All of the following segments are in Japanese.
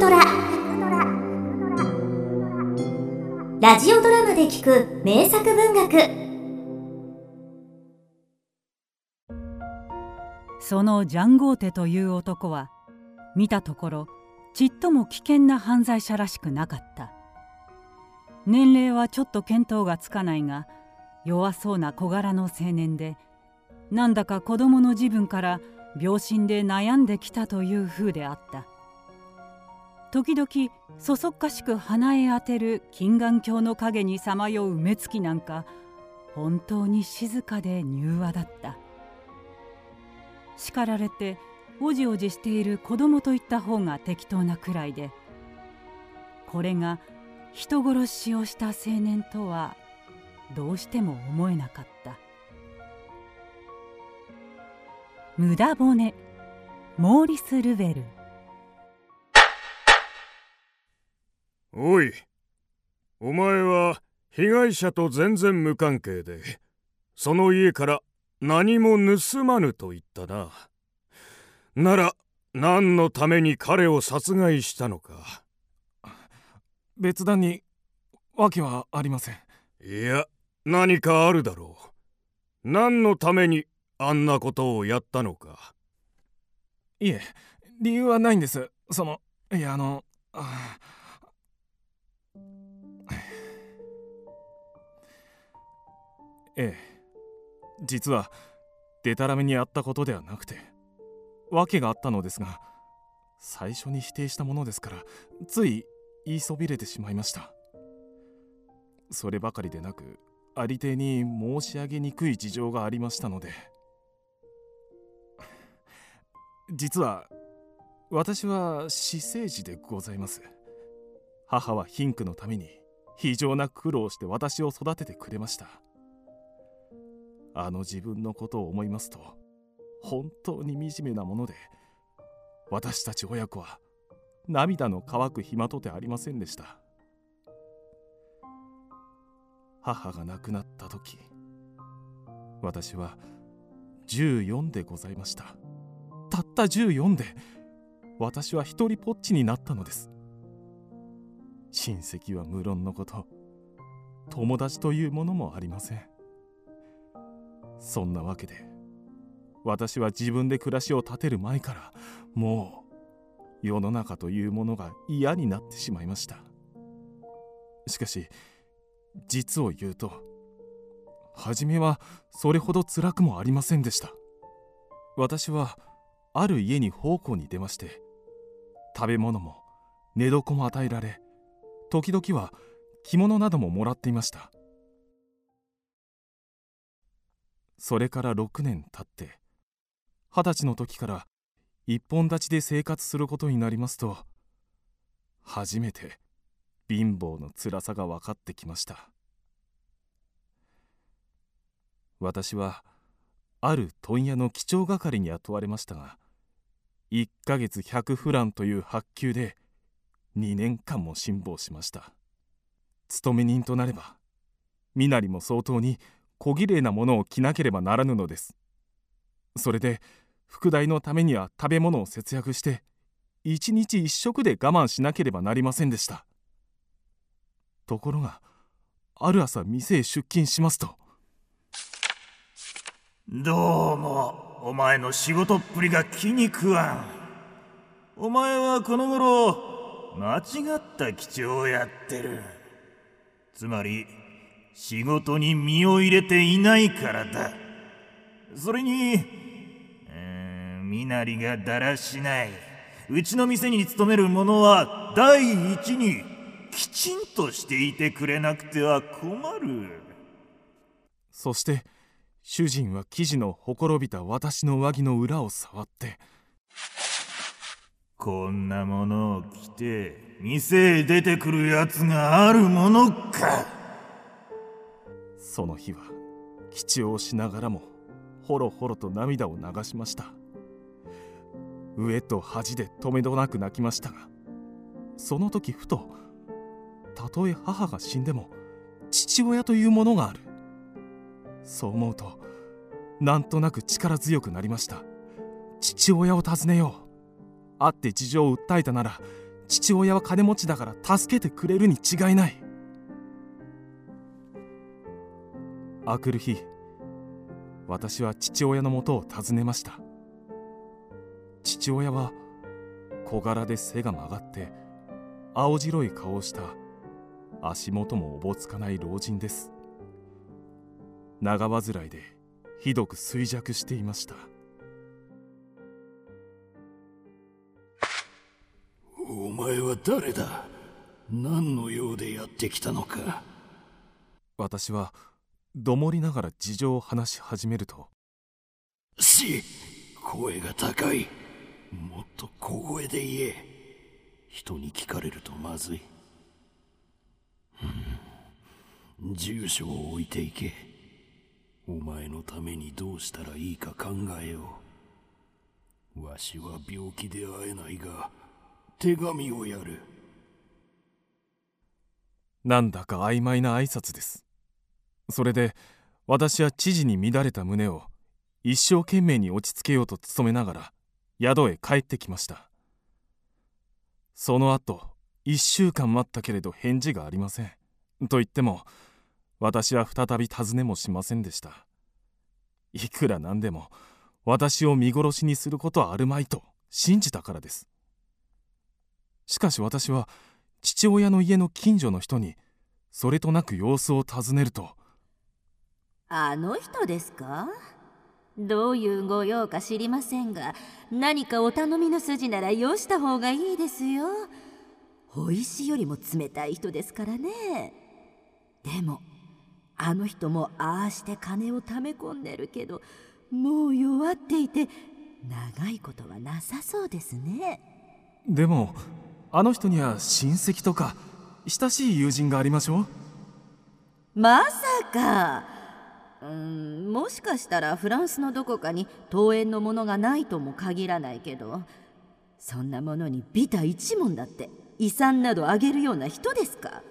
トラ。ラジオドラマで聞く名作文学。そのジャンゴーテという男は見たところちっとも危険な犯罪者らしくなかった。年齢はちょっと見当がつかないが弱そうな小柄の青年でなんだか子供の自分から病心で悩んできたという風であった。時々そそっかしく鼻へ当てる金眼鏡の影にさまよう目つきなんか本当に静かで柔和だった。叱られておじおじしている子供といった方が適当なくらいでこれが人殺しをした青年とはどうしても思えなかった。無駄骨モーリス・ルベル。おい。お前は被害者と全然無関係でその家から何も盗まぬと言ったな。なら何のために彼を殺害したのか。別段に訳はありません。いや何かあるだろう。何のためにあんなことをやったのか。いえ理由はないんです。そのいやあのあええ。実はデタラメにやったことではなくて訳があったのですが最初に否定したものですからつい言いそびれてしまいました。そればかりでなくありていに申し上げにくい事情がありましたので。実は私は私生児でございます。母は貧苦のために非常な苦労をして私を育ててくれました。あの自分のことを思いますと本当に惨めなもので私たち親子は涙の乾く暇とてありませんでした。母が亡くなった時私は14でございました。たった14で私は一人ぽっちになったのです。親戚は無論のこと友達というものもありません。そんなわけで私は自分で暮らしを立てる前からもう世の中というものが嫌になってしまいました。しかし実を言うと初めはそれほど辛くもありませんでした。私はある家に奉公に出まして食べ物も寝床も与えられ時々は着物などももらっていました。それから6年経って二十歳の時から一本立ちで生活することになりますと初めて貧乏の辛さが分かってきました。私はある問屋の基調係に雇われましたが1ヶ月100フランという発給で2年間も辛抱しました。勤め人となれば身なりも相当に小綺麗なものを着なければならぬのです。それで副題のためには食べ物を節約して一日一食で我慢しなければなりませんでした。ところがある朝店へ出勤しますと。どうもお前の仕事っぷりが気に食わん。お前はこの頃間違った基調をやってる。つまり仕事に身を入れていないからだ。それに身なりがだらしない。うちの店に勤める者は第一にきちんとしていてくれなくては困る。そして主人は生地のほころびた私の上着の裏を触ってこんなものを着て店へ出てくるやつがあるものかその日は吉をしながらもほろほろと涙を流しました。上と恥で止めどなく泣きましたがその時ふとたとえ母が死んでも父親というものがある。そう思うとなんとなく力強くなりました。父親を訪ねよう。会って事情を訴えたなら父親は金持ちだから助けてくれるに違いない。あくる日私は父親のもとを訪ねました。父親は小柄で背が曲がって青白い顔をした足元もおぼつかない老人です。長患いでひどく衰弱していました。お前は誰だ？何の用でやってきたのか？私はどもりながら事情を話し始めると。し声が高い。もっと小声で言え。人に聞かれるとまずい、うん、住所を置いていけ。お前のためにどうしたらいいか考えよう。わしは病気で会えないが手紙をやる。なんだか曖昧な挨拶ですそれで私は知事に乱れた胸を一生懸命に落ち着けようと努めながら宿へ帰ってきました。その後1週間待ったけれど返事がありません。と言っても私は再び尋ねもしませんでした。いくらなんでも私を見殺しにすることはあるまいと信じたからです。しかし私は父親の家の近所の人にそれとなく様子を尋ねるとあの人ですか？どういうご用か知りませんが何かお頼みの筋ならよした方がいいですよ。小石よりも冷たい人ですからね。でもあの人もああして金を貯め込んでるけどもう弱っていて長いことはなさそうですね。でもあの人には親戚とか親しい友人がありましょう。まさかうんもしかしたらフランスのどこかに桃園のものがないとも限らないけどそんなものにビタ一文だって遺産などあげるような人ですか？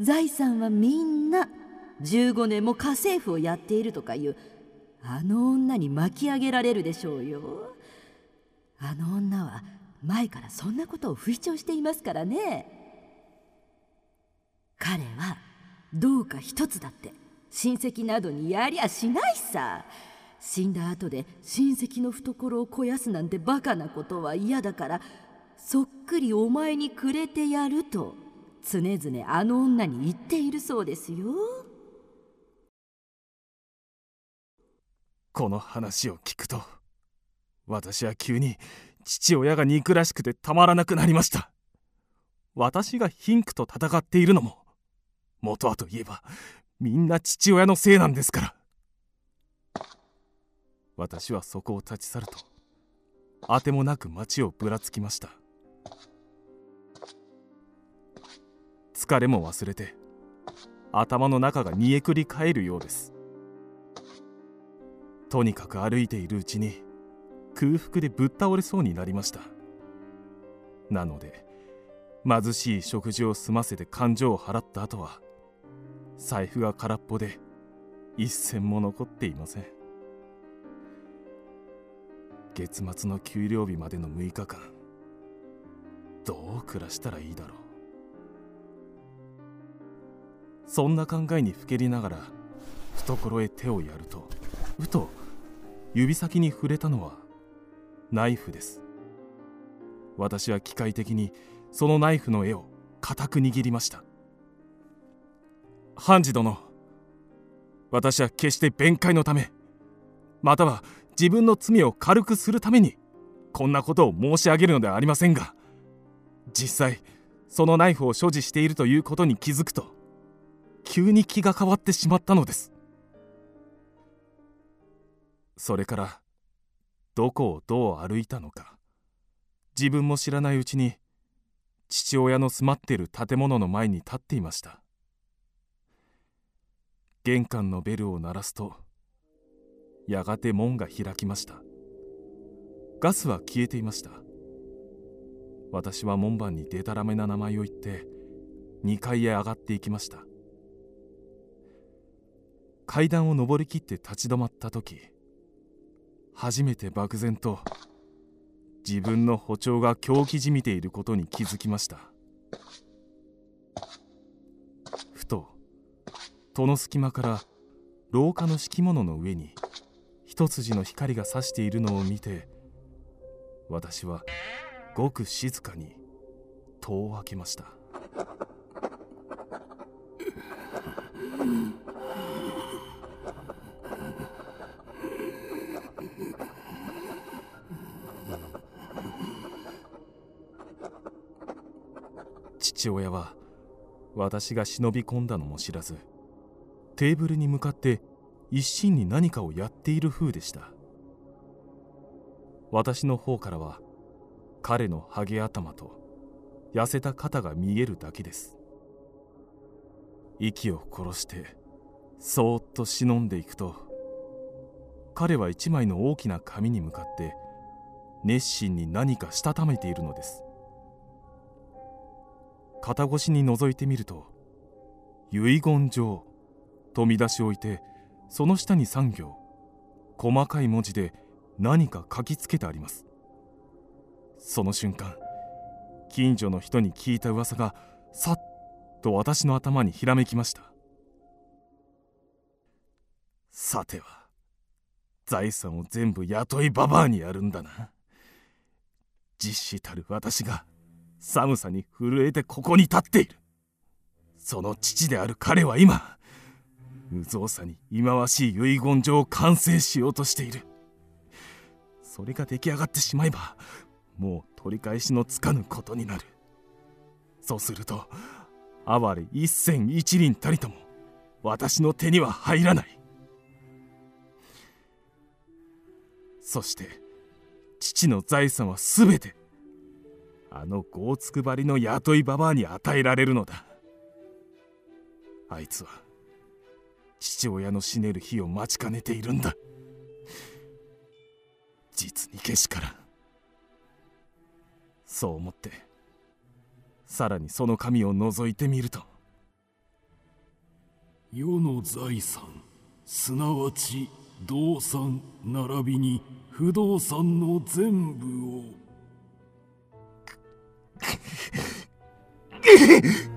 財産はみんな15年も家政婦をやっているとかいうあの女に巻き上げられるでしょうよ。あの女は前からそんなことを吹聴していますからね。彼はどうか一つだって親戚などにやりゃしないさ。死んだ後で親戚の懐を肥やすなんてバカなことは嫌だからそっくりお前にくれてやると常々あの女に言っているそうですよ。この話を聞くと私は急に父親が憎らしくてたまらなくなりました。私が貧苦と戦っているのも元はといえばみんな父親のせいなんですから。私はそこを立ち去るとあてもなく街をぶらつきました。疲れも忘れて頭の中が煮えくり返るようです。とにかく歩いているうちに空腹でぶっ倒れそうになりました。なので貧しい食事を済ませて勘定を払った後は財布が空っぽで一銭も残っていません。月末の給料日までの6日間どう暮らしたらいいだろう。そんな考えにふけりながら懐へ手をやるとふと指先に触れたのはナイフです。私は機械的にそのナイフの柄を固く握りました。ハンジ殿。私は決して弁解のためまたは自分の罪を軽くするためにこんなことを申し上げるのではありませんが実際そのナイフを所持しているということに気づくと急に気が変わってしまったのです。それからどこをどう歩いたのか自分も知らないうちに父親の住まっている建物の前に立っていました。玄関のベルを鳴らすとやがて門が開きました。ガスは消えていました。私は門番にでたらめな名前を言って2階へ上がっていきました。階段を上りきって立ち止まった時初めて漠然と自分の歩調が狂気じみていることに気づきました。戸の隙間から廊下の敷物の上に一筋の光が差しているのを見て私はごく静かに戸を開けました。父親は私が忍び込んだのも知らずテーブルに向かって一心に何かをやっている風でした。私の方からは彼のハゲ頭と痩せた肩が見えるだけです。息を殺してそーっと忍んでいくと彼は一枚の大きな紙に向かって熱心に何かしたためているのです。肩越しに覗いてみると「遺言状」と見出しを置いてその下に3行。細かい文字で何か書きつけてあります。その瞬間近所の人に聞いた噂がさっと私の頭にひらめきました。さては財産を全部雇いババアにやるんだな。実子たる私が寒さに震えてここに立っている。その父である彼は今無造作に忌まわしい遺言状を完成しようとしている。それが出来上がってしまえばもう取り返しのつかぬことになる。そうすると哀れ一銭一輪たりとも私の手には入らない。そして父の財産は全てあの豪つ張りの雇いババアに与えられるのだ。あいつは父親の死ねる日を待ちかねているんだ。実にけしからん。そう思ってさらにその紙を覗いてみると。世の財産すなわち動産並びに不動産の全部を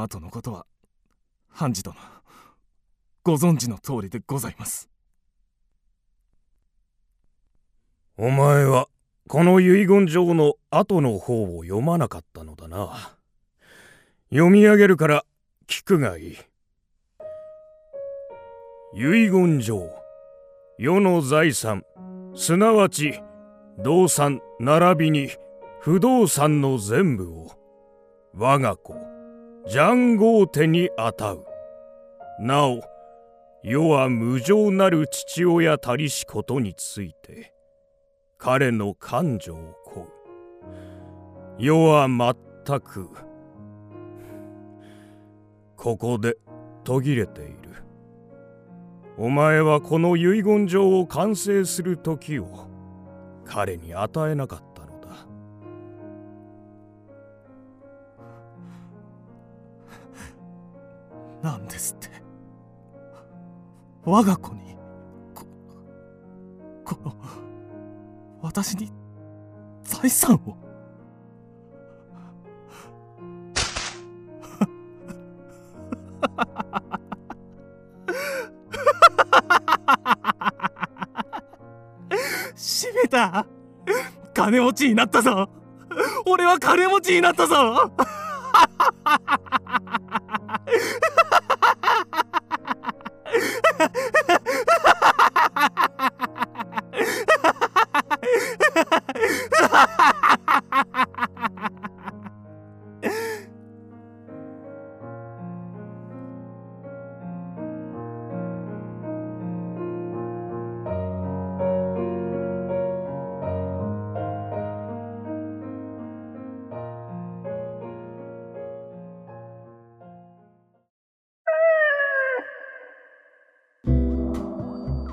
の後のことは判事殿ご存知の通りでございます。お前はこの遺言状の後の方を読まなかったのだな。読み上げるから聞くがいい。遺言状世の財産すなわち動産並びに不動産の全部を我が子ジャンゴーテに与う。なお世は無情なる父親たりしことについて彼の感情を請う。世は全くここで途切れている。お前はこの遺言状を完成する時を彼に与えなかった。なんですって。我が子にここの私に財産を。しめた。金持ちになったぞ。俺は金持ちになったぞ。